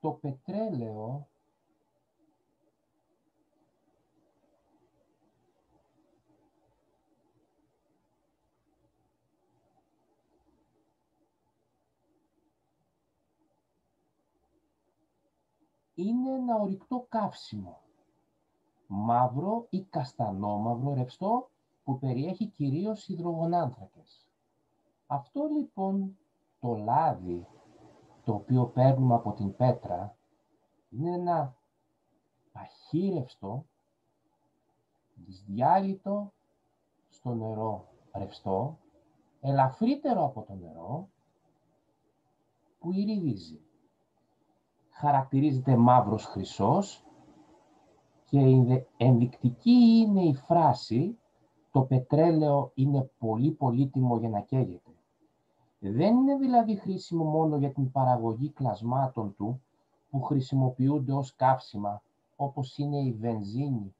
το πετρέλαιο είναι ένα ορυκτό καύσιμο, μαύρο ή καστανόμαυρο ρευστό που περιέχει κυρίως υδρογονάνθρακες. Αυτό λοιπόν το λάδι το οποίο παίρνουμε από την πέτρα είναι ένα παχύρευστο, δυσδιάλυτο στο νερό ρευστό, ελαφρύτερο από το νερό, που ηριδίζει. Χαρακτηρίζεται μαύρος χρυσός και ενδεικτική είναι η φράση «Το πετρέλαιο είναι πολύ πολύτιμο για να καίγεται». Δεν είναι δηλαδή χρήσιμο μόνο για την παραγωγή κλασμάτων του που χρησιμοποιούνται ως καύσιμα, όπως είναι η βενζίνη.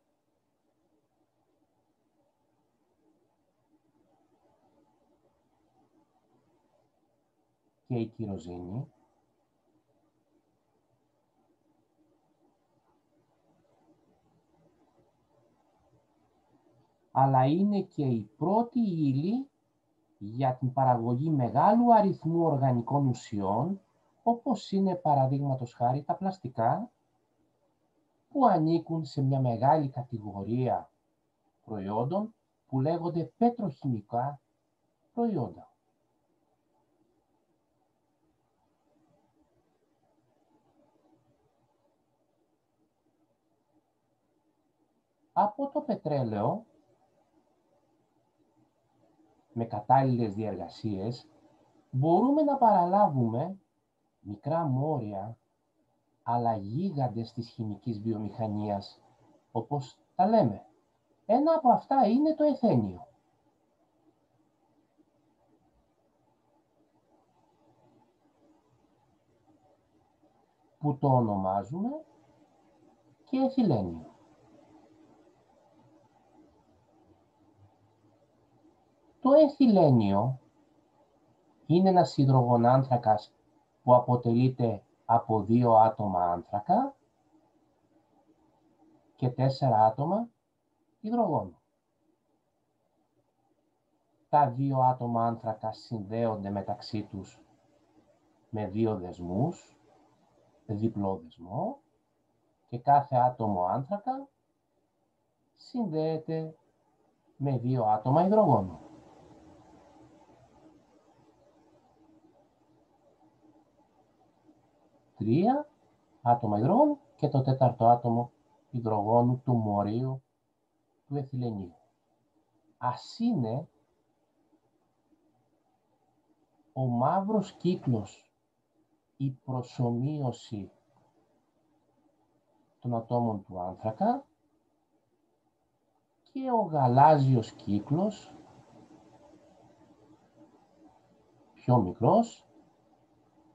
και η κυροζίνη, αλλά είναι και η πρώτη ύλη για την παραγωγή μεγάλου αριθμού οργανικών ουσιών, όπως είναι παραδείγματος χάρη τα πλαστικά, που ανήκουν σε μια μεγάλη κατηγορία προϊόντων που λέγονται πετροχημικά προϊόντα. Από το πετρέλαιο με κατάλληλες διεργασίες, μπορούμε να παραλάβουμε μικρά μόρια, αλλά γίγαντες της χημικής βιομηχανίας, όπως τα λέμε. Ένα από αυτά είναι το εθένιο. που το ονομάζουμε και εθιλένιο. Το εθιλένιο είναι ένας υδρογονάνθρακας που αποτελείται από δύο άτομα άνθρακα και τέσσερα άτομα υδρογόνο. Τα δύο άτομα άνθρακα συνδέονται μεταξύ τους με δύο δεσμούς, διπλό δεσμό και κάθε άτομο άνθρακα συνδέεται με δύο άτομα υδρογόνο. Τρία άτομα υδρογόνου και το τέταρτο άτομο υδρογόνου του μορίου του εθιλενίου. Ας είναι ο μαύρος κύκλος, η προσωμείωση των ατόμων του άνθρακα και ο γαλάζιος κύκλος, πιο μικρός,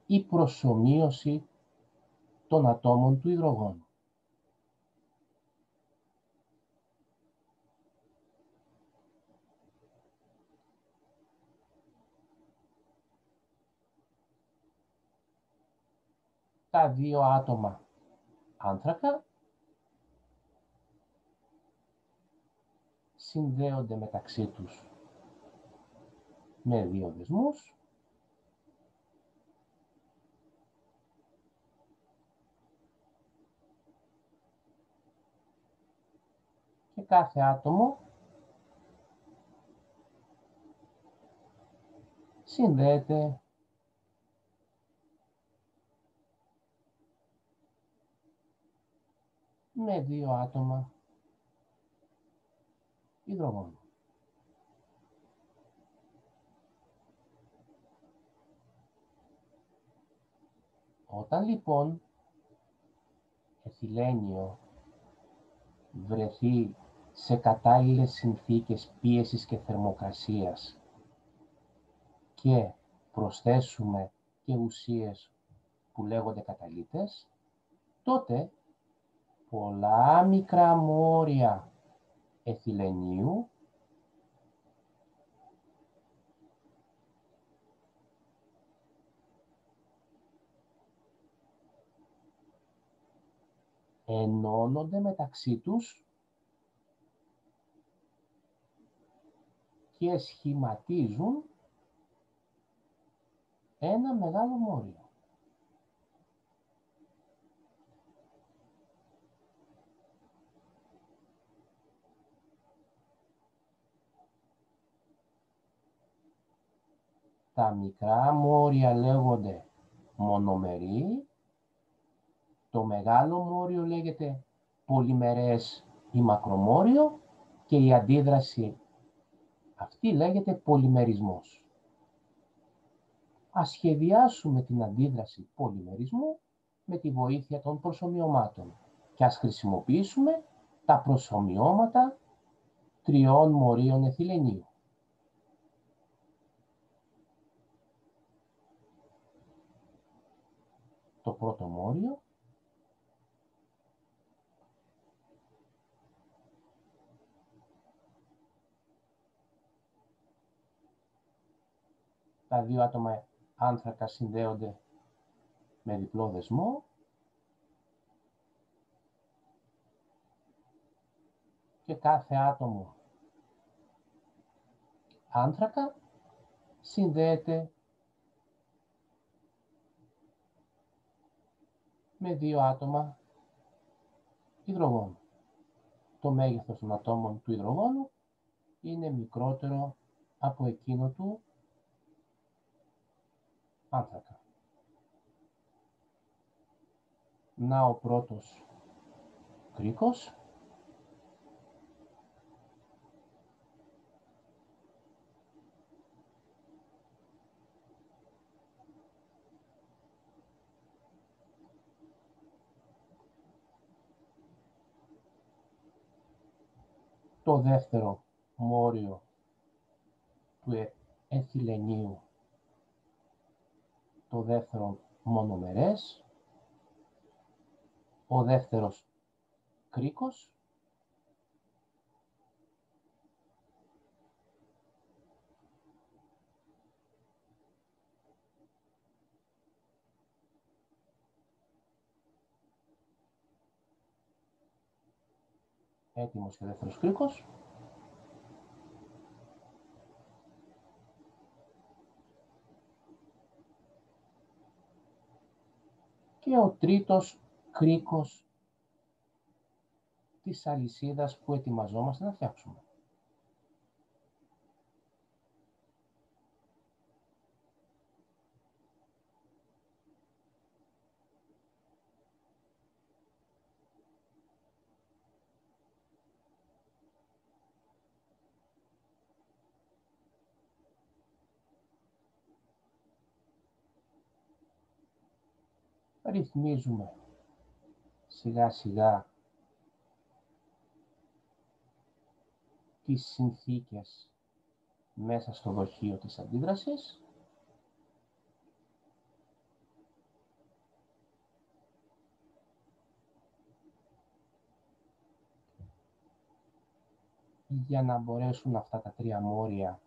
η προσωμείωση των ατόμων του υδρογόνου. Τα δύο άτομα άνθρακα συνδέονται μεταξύ τους με δύο δεσμούς κάθε άτομο συνδέεται με δύο άτομα υδρογόνου. Όταν λοιπόν εθιλένιο βρεθεί σε κατάλληλες συνθήκες πίεσης και θερμοκρασίας. Και προσθέσουμε και ουσίες που λέγονται καταλύτες, τότε πολλά μικρά μόρια εθιλενίου ενώνονται μεταξύ τους και σχηματίζουν ένα μεγάλο μόριο. Τα μικρά μόρια λέγονται μονομερή, το μεγάλο μόριο λέγεται πολυμερές ή μακρομόριο και η αντίδραση αυτή λέγεται πολυμερισμός. Ας σχεδιάσουμε την αντίδραση πολυμερισμού με τη βοήθεια των προσωμιωμάτων και ας χρησιμοποιήσουμε τα προσωμιώματα τριών μορίων εθιλενίου. Το πρώτο μόριο τα δύο άτομα άνθρακα συνδέονται με διπλό δεσμό και κάθε άτομο άνθρακα συνδέεται με δύο άτομα υδρογόνου. Το μέγεθος των ατόμων του υδρογόνου είναι μικρότερο από εκείνο του άνθρακα. Να ο πρώτος κρίκος. Το δεύτερο μόριο του ε, εθιλενίου το δεύτερο μονομερές, ο δεύτερος κρίκος, έτοιμος και δεύτερος κρίκος, και ο τρίτος κρίκος της αλυσίδας που ετοιμαζόμαστε να φτιάξουμε. Ρυθμίζουμε. Σιγά σιγά. Τις συνθήκες μέσα στο δοχείο της αντίδρασης. Για να μπορέσουν αυτά τα τρία μόρια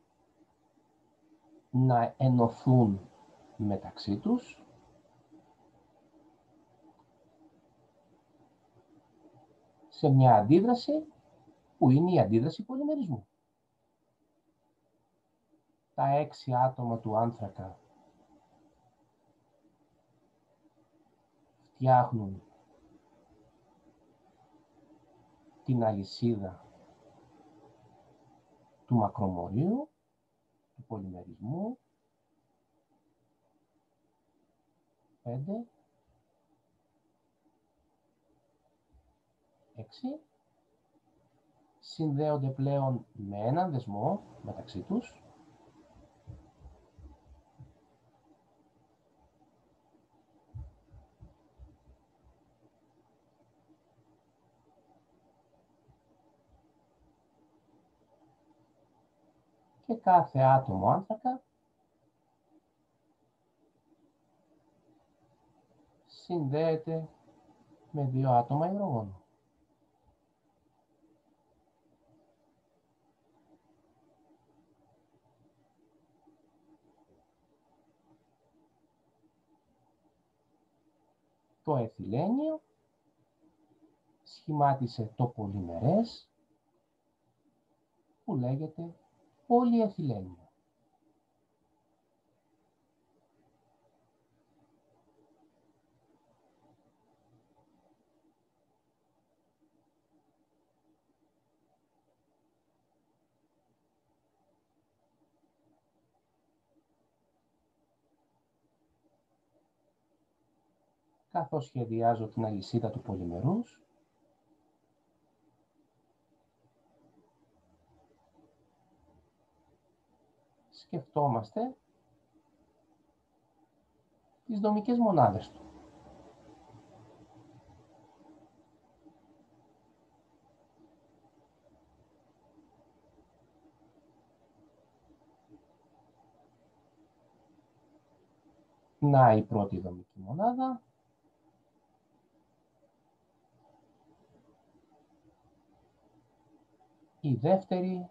να ενωθούν μεταξύ τους σε μια αντίδραση που είναι η αντίδραση πολυμερισμού. Τα έξι άτομα του άνθρακα φτιάχνουν την αλυσίδα του μακρομορίου, του πολυμερισμού, 5, συνδέονται πλέον με έναν δεσμό μεταξύ τους και κάθε άτομο άνθρακα συνδέεται με δύο άτομα υδρογόνου. Το εθιλένιο σχημάτισε το πολυμερές που λέγεται πολυεθυλένιο. Καθώς σχεδιάζω την αλυσίδα του πολυμερούς. Σκεφτόμαστε τις δομικές μονάδες του. Να η πρώτη δομική μονάδα. Η δεύτερη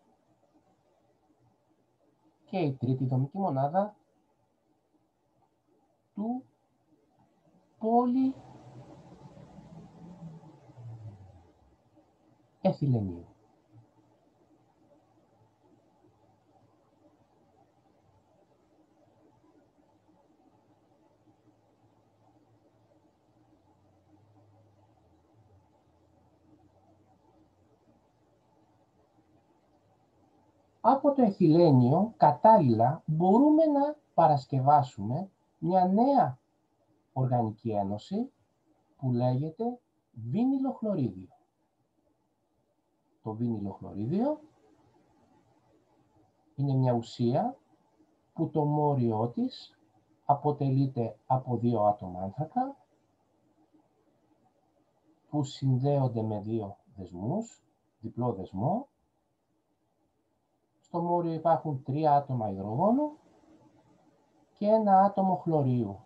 και η τρίτη δομική μονάδα του πόλη εθιλενίου. Από το εθιλένιο κατάλληλα μπορούμε να παρασκευάσουμε μια νέα οργανική ένωση που λέγεται βίνιλο χλωρίδιο. Το βίνιλο χλωρίδιο είναι μια ουσία που το μόριό της αποτελείται από δύο άτομα άνθρακα που συνδέονται με δύο δεσμούς, διπλό δεσμό στο μόριο υπάρχουν τρία άτομα υδρογόνου και ένα άτομο χλωρίου.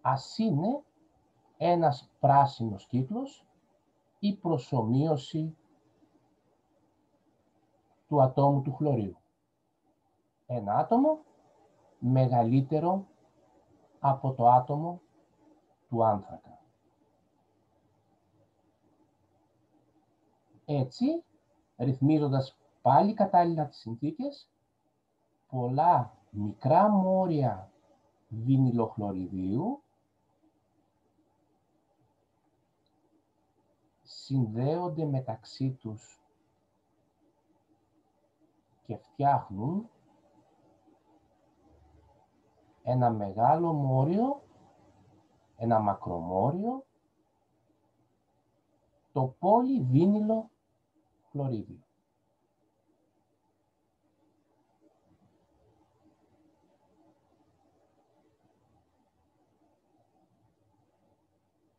Ας είναι ένας πράσινος κύκλος ή προσωμείωση του ατόμου του χλωρίου. Ένα άτομο μεγαλύτερο από το άτομο του άνθρακα. Έτσι, ρυθμίζοντας πάλι κατάλληλα τις συνθήκες, πολλά μικρά μόρια βινιλοχλωριδίου συνδέονται μεταξύ τους και φτιάχνουν ένα μεγάλο μόριο, ένα μακρομόριο, το πολυβίνιλο χλωρίδιο.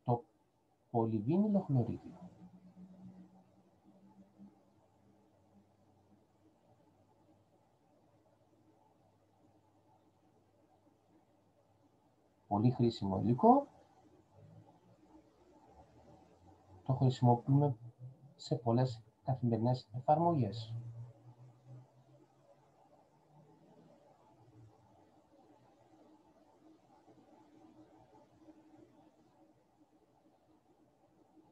Το πολυβίνιλο χλωρίδιο. Πολύ χρήσιμο υλικό. Το χρησιμοποιούμε σε πολλές καθημερινές εφαρμογές.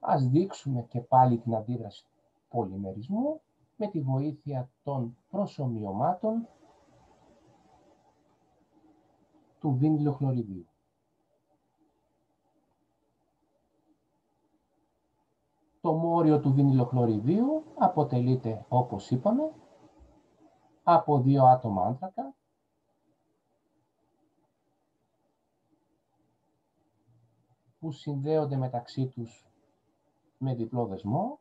Ας δείξουμε και πάλι την αντίδραση πολυμερισμού με τη βοήθεια των προσωμιωμάτων του βίνιλο Το μόριο του βινιλοχλωριδίου αποτελείται, όπως είπαμε, από δύο άτομα άνθρακα. που συνδέονται μεταξύ τους με διπλό δεσμό.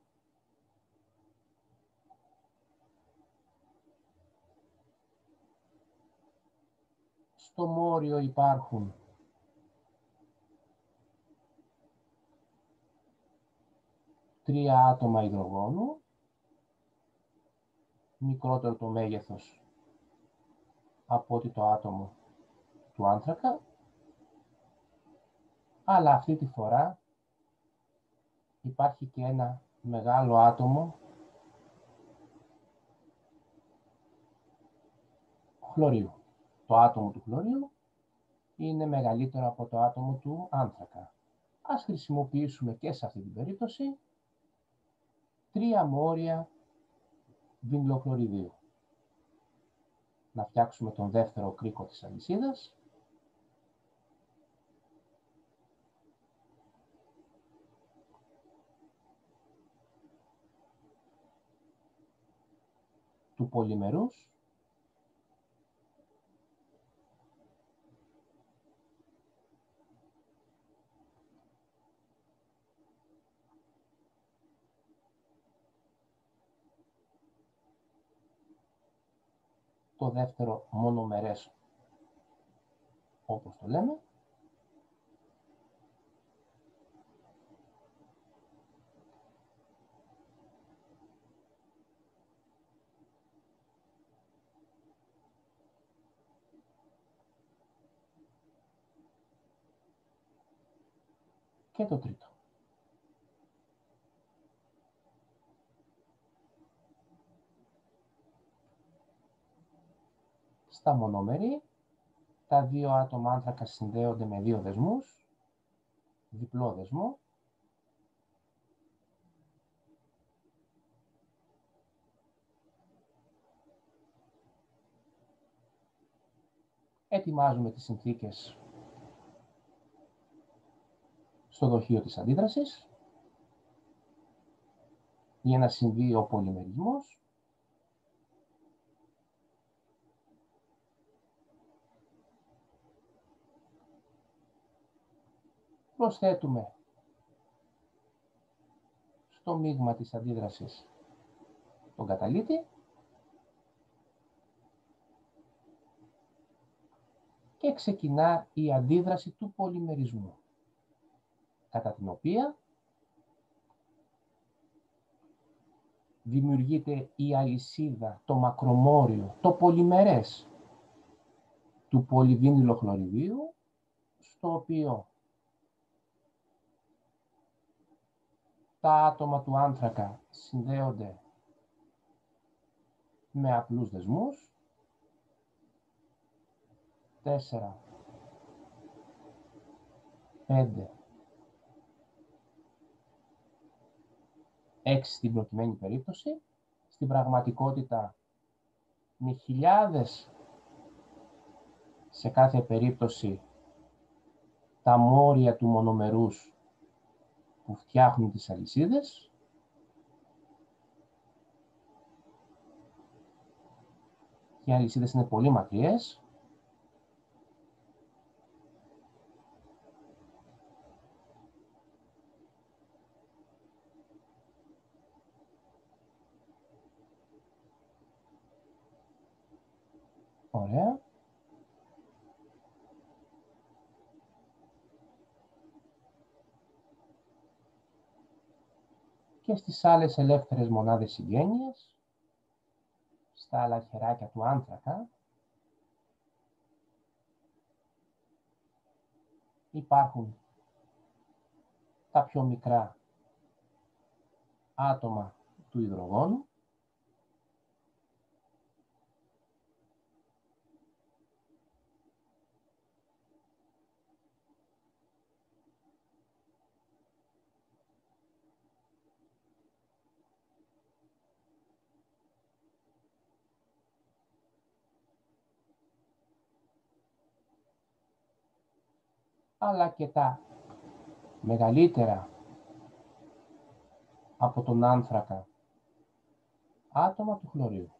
Στο μόριο υπάρχουν τρία άτομα υδρογόνου, μικρότερο το μέγεθος από ότι το άτομο του άνθρακα, αλλά αυτή τη φορά υπάρχει και ένα μεγάλο άτομο χλωρίου. Το άτομο του χλωρίου είναι μεγαλύτερο από το άτομο του άνθρακα. Ας χρησιμοποιήσουμε και σε αυτή την περίπτωση τρία μόρια βινιλοχλωριδίου. Να φτιάξουμε τον δεύτερο κρίκο της αλυσίδας. του πολυμερούς το δεύτερο μονομερές, όπως το λέμε. Και το τρίτο. Στα μονομερή, τα δύο άτομα άνθρακα συνδέονται με δύο δεσμούς, διπλό δεσμό. Ετοιμάζουμε τις συνθήκες στο δοχείο της αντίδρασης για να συμβεί ο πολυμερισμός προσθέτουμε στο μείγμα της αντίδρασης τον καταλήτη και ξεκινά η αντίδραση του πολυμερισμού, κατά την οποία δημιουργείται η αλυσίδα, το μακρομόριο, το πολυμερές του πολυβίνιλο χλωριδίου, στο οποίο τα άτομα του άνθρακα συνδέονται με απλούς δεσμούς. Τέσσερα, πέντε, έξι στην προκειμένη περίπτωση. Στην πραγματικότητα είναι χιλιάδες σε κάθε περίπτωση τα μόρια του μονομερούς που φτιάχνουν τις αλυσίδες. Οι αλυσίδες είναι πολύ μακριές. Ωραία. Και στις άλλες ελεύθερες μονάδες συγγένειας, στα άλλα χεράκια του άνθρακα, υπάρχουν τα πιο μικρά άτομα του υδρογόνου, αλλά και τα μεγαλύτερα από τον άνθρακα άτομα του χλωρίου.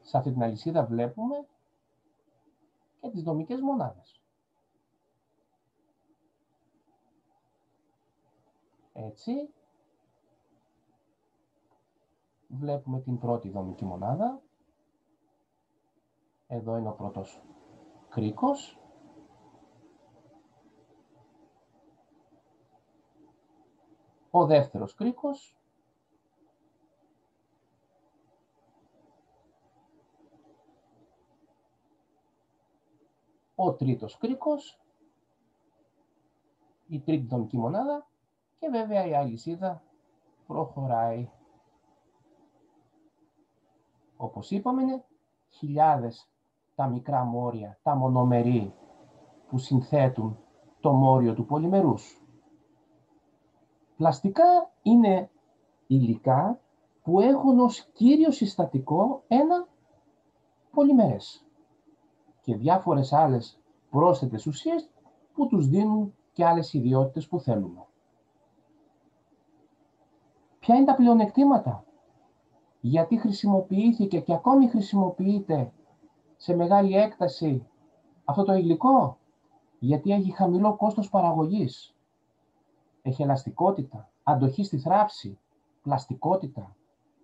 Σε αυτή την αλυσίδα βλέπουμε και τις δομικές μονάδες. Έτσι, βλέπουμε την πρώτη δομική μονάδα, εδώ είναι ο πρώτος κρίκος. Ο δεύτερος κρίκος. Ο τρίτος κρίκος. Η τρίτη δομική μονάδα. Και βέβαια η αλυσίδα προχωράει. Όπως είπαμε, είναι χιλιάδες τα μικρά μόρια, τα μονομερή που συνθέτουν το μόριο του πολυμερούς. Πλαστικά είναι υλικά που έχουν ως κύριο συστατικό ένα πολυμερές και διάφορες άλλες πρόσθετες ουσίες που τους δίνουν και άλλες ιδιότητες που θέλουμε. Ποια είναι τα πλεονεκτήματα, γιατί χρησιμοποιήθηκε και ακόμη χρησιμοποιείται σε μεγάλη έκταση αυτό το υλικό, γιατί έχει χαμηλό κόστος παραγωγής, έχει ελαστικότητα, αντοχή στη θράψη, πλαστικότητα,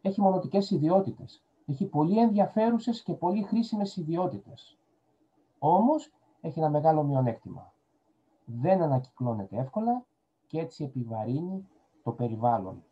έχει μονοτικές ιδιότητες, έχει πολύ ενδιαφέρουσες και πολύ χρήσιμες ιδιότητες. Όμως, έχει ένα μεγάλο μειονέκτημα. Δεν ανακυκλώνεται εύκολα και έτσι επιβαρύνει το περιβάλλον.